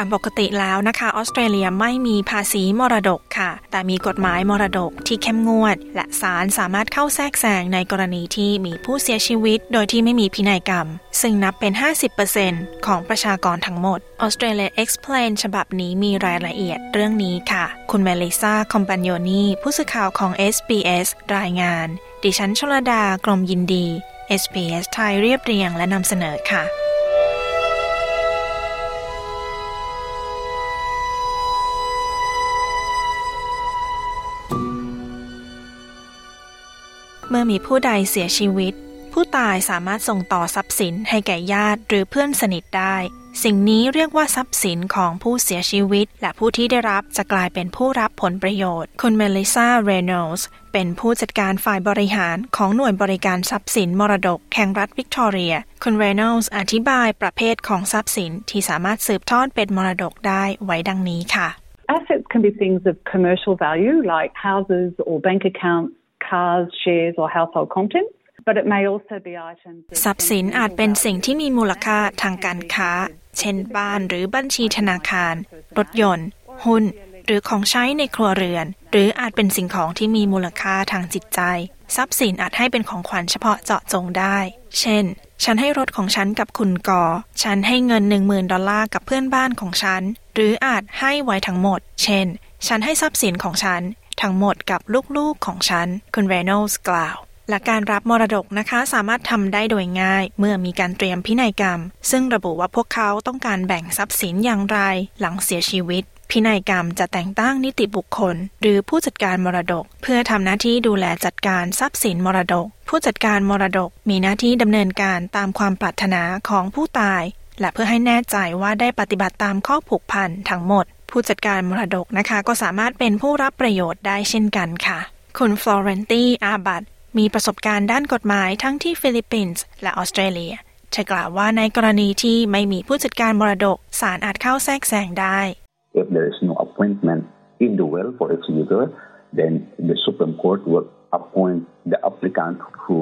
ามปกติแล้วนะคะ ออสเตรเลียไม่มีภาษีมรดกค่ะ แต่มีกฎหมายมรดกที่เข้มงวด และศาลสามารถเข้าแทรกแซงในกรณีที่มีผู้เสียชีวิต โดยที่ไม่มีพินัยกรรม ซึ่งนับเป็น 50%ของประชากรทั้งหมด Australia Explain ฉบับนี้มีรายละเอียดเรื่องนี้ค่ะ คุณเมลิซาคอมปานโยนีผู้สื่อข่าวของ SBS รายงาน ดิฉันชลดากรมยินดี SBS ไทยเรียบเรียงและนำเสนอค่ะ เมื่อมีผู้ใดเสียชีวิต ผู้ตายสามารถส่งต่อทรัพย์สินให้แก่ญาติหรือเพื่อนสนิทได้ สิ่งนี้เรียกว่าทรัพย์สินของผู้เสียชีวิต และผู้ที่ได้รับจะกลายเป็นผู้รับผลประโยชน์ คุณเมลิซาเรโนลส์เป็นผู้จัดการฝ่ายบริหารของหน่วยบริการทรัพย์สินมรดกแห่งรัฐวิกตอเรีย คุณเรโนลส์อธิบายประเภทของทรัพย์สินที่สามารถสืบทอดเป็นมรดกได้ไว้ดังนี้ค่ะ Assets can be things of commercial value like houses or bank accounts cars, shares or household contents. ทรัพย์สินอาจเป็นสิ่งที่มีมูลค่าทางการค้า เช่นบ้านหรือบัญชีธนาคาร รถยนต์ หุ้น หรือของใช้ในครัวเรือน หรืออาจเป็นสิ่งของที่มีมูลค่าทางจิตใจ ทรัพย์สินอาจให้เป็นของขวัญเฉพาะเจาะจงได้ เช่น ฉันให้รถของฉันกับคุณกอ ฉันให้เงิน 1 0,000 ดอลลาร์กับเพื่อนบ้านของฉัน หรืออาจให้ไว้ทั้งหมด เช่น ฉันให้ทรัพย์สินของฉัน ทั้งหมดกับลูกๆของฉัน คุณเรโนลส์กล่าวและการรับมรดกนะคะสามารถทำได้โดยง่ายเมื่อมีการเตรียมพินัยกรรม ซึ่งระบุว่าพวกเขาต้องการแบ่งทรัพย์สินอย่างไร หลังเสียชีวิต พินัยกรรมจะแต่งตั้งนิติบุคคล หรือผู้จัดการมรดก เพื่อทำหน้าที่ดูแลจัดการทรัพย์สินมรดก ผู้จัดการมรดกมีหน้าที่ดำเนินการตามความปรารถนาของผู้ตาย และเพื่อให้แน่ใจว่าได้ปฏิบัติตามข้อผูกพันทั้งหมด ผู้จัดการมรดกนะคะ ก็สามารถเป็นผู้รับประโยชน์ได้เช่นกันค่ะ คุณฟลอเรนตี้อาบัตมีประสบการณ์ด้านกฎหมายทั้งที่ฟิลิปปินส์และออสเตรเลียเธอกล่าวว่าในกรณีที่ไม่มีผู้จัดการมรดกศาลอาจเข้าแทรกแซงได้ If there is no appointment in the will for executor then the Supreme Court will appoint the applicant who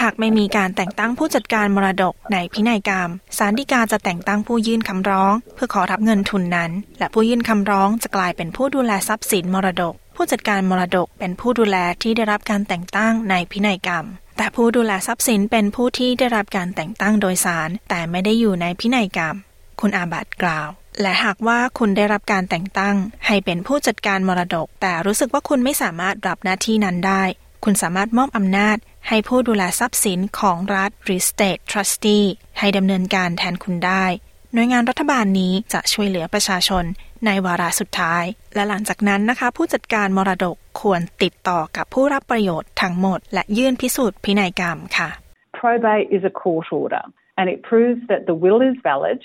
หากไม่มีการแต่งตั้งผู้จัดการมรดกในพินัยกรรมศาลฎีกาจะแต่งตั้งผู้ยื่นคำร้อง เพื่อขอรับเงินทุนนั้น และผู้ยื่นคำร้องจะกลายเป็นผู้ดูแลทรัพย์สินมรดก ผู้จัดการมรดกเป็นผู้ดูแลที่ได้รับการแต่งตั้งในพินัยกรรมแต่ผู้ดูแลทรัพย์สินเป็นผู้ที่ได้รับการแต่งตั้งโดยศาลแต่ไม่ได้อยู่ในพินัยกรรม คุณอาบัตกล่าว และหากว่าคุณได้รับการแต่งตั้ง ให้เป็นผู้จัดการมรดก แต่รู้สึกว่าคุณไม่สามารถรับหน้าที่นั้นได้ คุณสามารถมอบอำนาจ ให้ผู้ดูแลทรัพย์สินของรัฐหรือ State Trustee ให้ดำเนินการแทนคุณได้ หน่วยงานรัฐบาลนี้จะช่วยเหลือประชาชนในวาระสุดท้าย และหลังจากนั้นนะคะ ผู้จัดการมรดกควรติดต่อกับผู้รับประโยชน์ทั้งหมด และยื่นพิสูจน์พินัยกรรมค่ะ Probate is a court order and it proves that the will is valid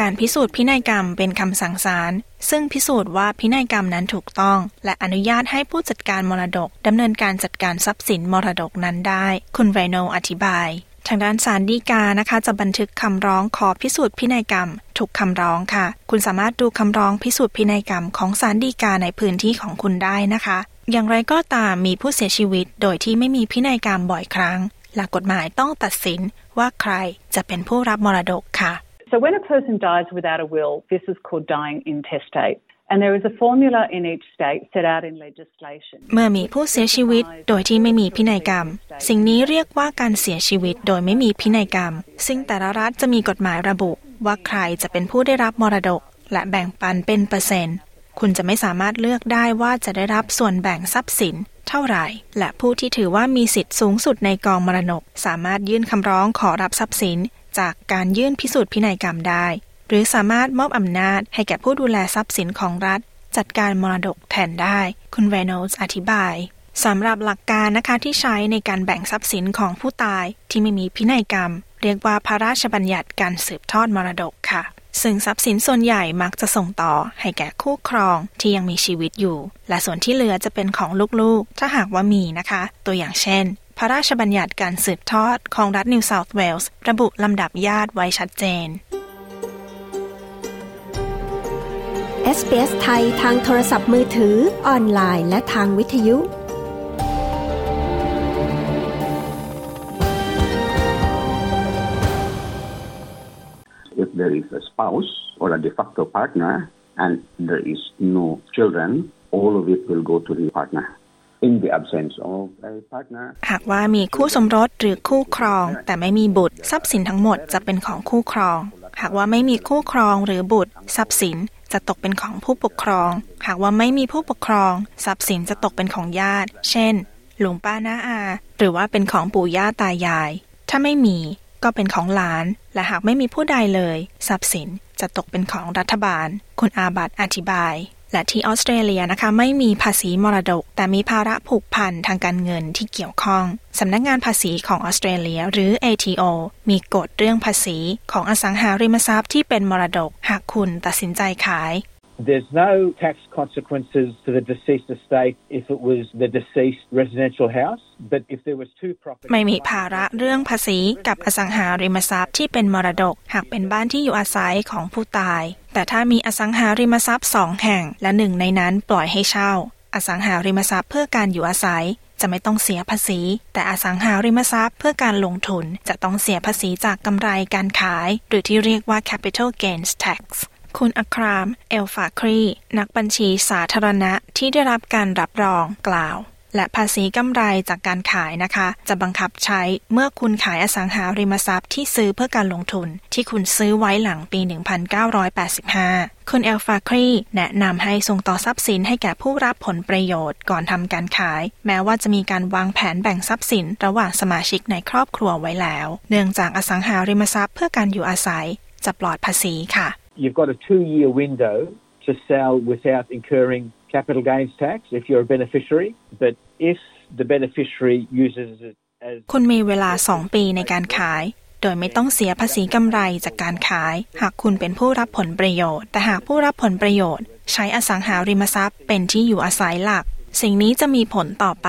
การพิสูจน์พินัยกรรมเป็นคำสั่งศาลซึ่งพิสูจน์ว่าพินัยกรรมนั้นถูกต้อง และอนุญาตให้ผู้จัดการมรดกดำเนินการจัดการทรัพย์สินมรดกนั้นได้ คุณไรโนอธิบาย ทางด้านศาลฎีกานะคะ จะบันทึกคำร้องขอพิสูจน์พินัยกรรมถูกคำร้องค่ะ คุณสามารถดูคำร้องพิสูจน์พินัยกรรมของศาลฎีกาในพื้นที่ของคุณได้นะคะ อย่างไรก็ตามมีผู้เสียชีวิต โดยที่ไม่มีพินัยกรรมบ่อยครั้งหลักกฎหมายต้องตัดสิน ว่าใครจะเป็นผู้รับมรดกค่ะ So when a person dies without a will, this is called dying intestate. And there is a formula in each state set out in legislation. เมื่อมีผู้เสียชีวิตโดยที่ไม่มีพินัยกรรม สิ่งนี้เรียกว่าการเสียชีวิตโดยไม่มีพินัยกรรม ซึ่งแต่ละรัฐจะมีกฎหมายระบุว่าใครจะเป็นผู้ได้รับมรดก และแบ่งปันเป็นเปอร์เซ็นต์ คุณจะไม่สามารถเลือกได้ว่าจะได้รับส่วนแบ่งทรัพย์สิน เท่าไหร่ และผู้ที่ถือว่ามีสิทธิ์สูงสุดในกองมรดกสามารถยื่นคำร้องขอรับทรัพย์สิน จากการยื่นพิสูจน์พินัยกรรมได้ หรือสามารถมอบอำนาจให้แก่ผู้ดูแลทรัพย์สินของรัฐ จัดการมรดกแทนได้ คุณเรโนสอธิบายสำหรับหลักการนะคะที่ใช้ในการแบ่งทรัพย์สินของผู้ตายที่ไม่มีพินัยกรรม เรียกว่าพระราชบัญญัติการสืบทอดมรดกค่ะ ซึ่งทรัพย์สินส่วนใหญ่มักจะส่งต่อให้แก่คู่ครองที่ยังมีชีวิตอยู่ และส่วนที่เหลือจะเป็นของลูกๆ ถ้าหากว่ามีนะคะ ตัวอย่างเช่น พระราชบัญญัติการสืบทอดของรัฐนิวเซาท์เวลส์ระบุลำดับญาติไว้ชัดเจน SBS ไทยทางโทรศัพท์มือถือ ออนไลน์ และทางวิทยุ there is a spouse or a de facto partner and there is no children, all of it will go to the partner. In the absence of a partner, หากว่ามีคู่สมรสหรือคู่ครอง แต่ไม่มีบุตรทรัพย์สินทั้งหมดจะเป็นของคู่ครอง หากว่าไม่มีคู่ครองหรือบุตรทรัพย์สินจะตกเป็นของผู้ปกครอง หากว่าไม่มีผู้ปกครอง ทรัพย์สินจะตกเป็นของญาติ เช่น หลวงป้าน้าอา หรือว่าเป็นของปู่ย่าตายาย ถ้าไม่มี ก็เป็นของหลาน และหากไม่มีผู้ใดเลย ทรัพย์สินจะตกเป็นของรัฐบาล คุณอาบัตอธิบาย และที่ออสเตรเลียนะคะไม่มีภาษีมรดก แต่มีภาระผูกพันทางการเงินที่เกี่ยวข้อง สำนักงงานภาษีของออสเตรเลียหรือ ATO มีกฎเรื่องภาษีของอสังหาริมทรัพย์ที่เป็นมรดก หากคุณตัดสินใจขาย There's no tax consequences to the deceased estate if it was the deceased residential house, but if there was two properties... ไม่มีภาระเรื่องภาษีกับอสังหาริมทรัพย์ที่เป็นมรดก หากเป็นบ้านที่อยู่อาศัยของผู้ตาย แต่ถ้ามีอสังหาริมทรัพย์สองแห่ง และหนึ่งในนั้นปล่อยให้เช่า อสังหาริมทรัพย์เพื่อการอยู่อาศัยจะไม่ต้องเสียภาษี แต่อสังหาริมทรัพย์เพื่อการลงทุนจะต้องเสียภาษีจากกำไรการขาย หรือที่เรียกว่า capital gains tax คุณอัคราม เอลฟาครี นักบัญชีสาธารณะที่ได้รับการรับรองกล่าว และภาษีกำไรจากการขายนะคะ จะบังคับใช้เมื่อคุณขายอสังหาริมทรัพย์ที่ซื้อเพื่อการลงทุน ที่คุณซื้อไว้หลังปี 1985 คุณเอลฟาครีแนะนำให้ส่งต่อทรัพย์สินให้แก่ผู้รับผลประโยชน์ก่อนทำการขาย แม้ว่าจะมีการวางแผนแบ่งทรัพย์สินระหว่างสมาชิกในครอบครัวไว้แล้ว เนื่องจากอสังหาริมทรัพย์เพื่อการอยู่อาศัยจะปลอดภาษีค่ะ You've got a two-year window to sell without incurring capital gains tax if you're a beneficiary, but if the beneficiary uses it as คุณมีเวลาสองปีในการขาย โดยไม่ต้องเสียภาษีกำไรจากการขาย หากคุณเป็นผู้รับผลประโยชน์ แต่หากผู้รับผลประโยชน์ ใช้อสังหาริมทรัพย์เป็นที่อยู่อาศัยหลัก สิ่งนี้จะมีผลต่อไป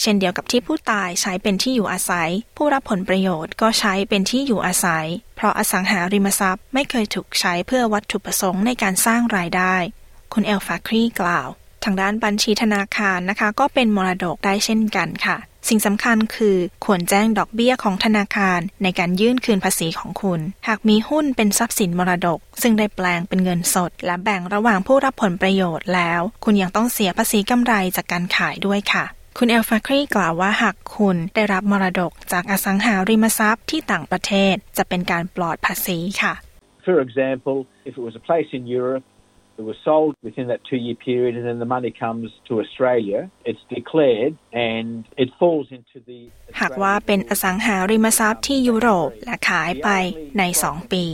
เช่นเดียวกับที่ผู้ตายใช้เป็นที่อยู่อาศัย ผู้รับผลประโยชน์ก็ใช้เป็นที่อยู่อาศัย เพราะอสังหาริมทรัพย์ไม่เคยถูกใช้เพื่อวัตถุประสงค์ในการสร้างรายได้ คุณเอลฟาครีกล่าว ทางด้านบัญชีธนาคารนะคะ ก็เป็นมรดกได้เช่นกันค่ะ สิ่งสำคัญคือควรแจ้งดอกเบี้ยของธนาคารในการยื่นคืนภาษีของคุณ หากมีหุ้นเป็นทรัพย์สินมรดก ซึ่งได้แปลงเป็นเงินสด และแบ่งระหว่างผู้รับผลประโยชน์แล้ว คุณยังต้องเสียภาษีกำไรจากการขายด้วยค่ะคุณเอลฟาครีกล่าวว่าหากคุณได้รับมรดกจากอสังหาริมทรัพย์ที่ต่างประเทศจะเป็นการปลอดภาษีค่ะ For example, if it was a place in Europe that was sold within that two-year period and then the money comes to Australia, it's declared and it falls into the หากว่าเป็นอสังหาริมทรัพย์ที่ยุโรปและขายไปใน 2 ปี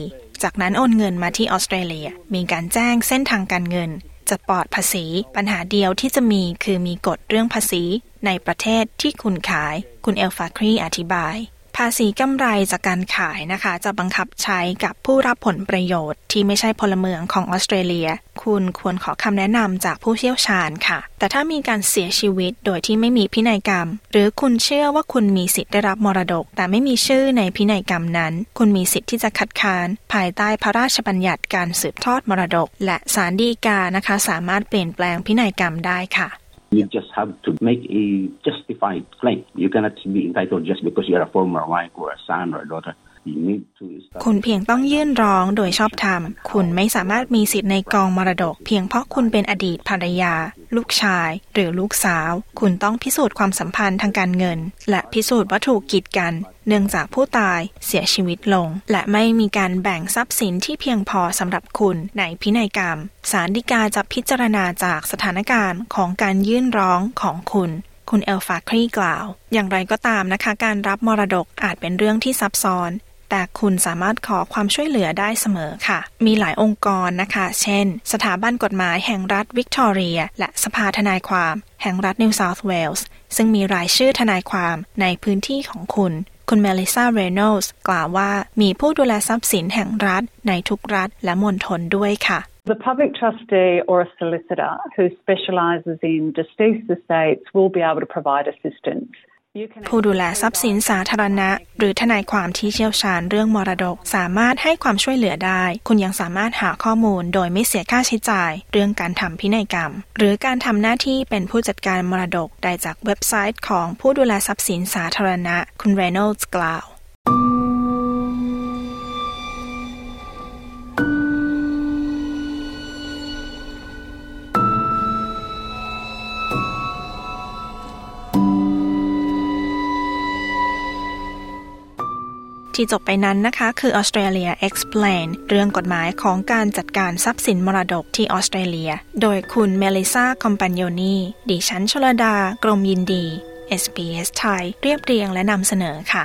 จากนั้นโอนเงินมาที่ออสเตรเลีย มีการแจ้งเส้นทางการเงิน จะปลอดภาษี ปัญหาเดียวที่จะมีคือมีกฎเรื่องภาษีในประเทศที่คุณขาย คุณเอลฟาครีอธิบาย ภาษีกำไรจากการขายนะคะ จะบังคับใช้กับผู้รับผลประโยชน์ ที่ไม่ใช่พลเมืองของออสเตรเลีย คุณควรขอคำแนะนำจากผู้เชี่ยวชาญค่ะ แต่ถ้ามีการเสียชีวิตโดยที่ไม่มีพินัยกรรม หรือคุณเชื่อว่าคุณมีสิทธิ์ได้รับมรดก แต่ไม่มีชื่อในพินัยกรรมนั้น คุณมีสิทธิ์ที่จะคัดค้าน ภายใต้พระราชบัญญัติการสืบทอดมรดก และศาลฎีกานะคะ สามารถเปลี่ยนแปลงพินัยกรรมได้ค่ะ You just have to make a justified claim. You cannot be entitled just because you're a former wife or a son or a daughter. คุณเพียงต้องยื่นร้องโดยชอบธรรม คุณไม่สามารถมีสิทธิ์ในกองมรดก เพียงเพราะคุณเป็นอดีตภรรยา ลูกชาย หรือลูกสาว คุณต้องพิสูจน์ความสัมพันธ์ทางการเงิน และพิสูจน์ว่าถูกกีดกัน เนื่องจากผู้ตายเสียชีวิตลง และไม่มีการแบ่งทรัพย์สินที่เพียงพอสำหรับคุณในพินัยกรรมศาลฎีกาจะพิจารณาจากสถานการณ์ของการยื่นร้องของคุณคุณเอลฟาครีกล่าว อย่างไรก็ตามนะคะ การรับมรดกอาจเป็นเรื่องที่ซับซ้อน แต่คุณสามารถขอความช่วยเหลือได้เสมอค่ะ มีหลายองค์กรนะคะ เช่น สถาบันกฎหมายแห่งรัฐวิกตอเรีย และสภาทนายความ แห่งรัฐนิวเซาท์เวลส์ซึ่งมีรายชื่อทนายความในพื้นที่ของคุณ คุณเมลิซาเรโนสกล่าวว่ามีผู้ดูแลทรัพย์สินแห่งรัฐในทุกรัฐและมณฑลด้วยค่ะ The public trustee or a solicitor who specialises in deceased estates will be able to provide assistance. ผู้ดูแลทรัพย์สินสาธารณะ หรือทนายความที่เชี่ยวชาญเรื่องมรดก สามารถให้ความช่วยเหลือได้ คุณยังสามารถหาข้อมูลโดยไม่เสียค่าใช้จ่าย เรื่องการทำพินัยกรรม หรือการทำหน้าที่เป็นผู้จัดการมรดกได้จากเว็บไซต์ของผู้ดูแลทรัพย์สินสาธารณะ คุณเรโนลด์กล่าว ที่จบไปนั้นนะคะคือ Australia Explain เรื่องกฎหมายของการจัดการทรัพย์สินมรดกที่ออสเตรเลีย โดยคุณเมลิซาคอมปานโยนีดิฉันชลดา กรมยินดี SBS ไทย เรียบเรียงและนำเสนอค่ะ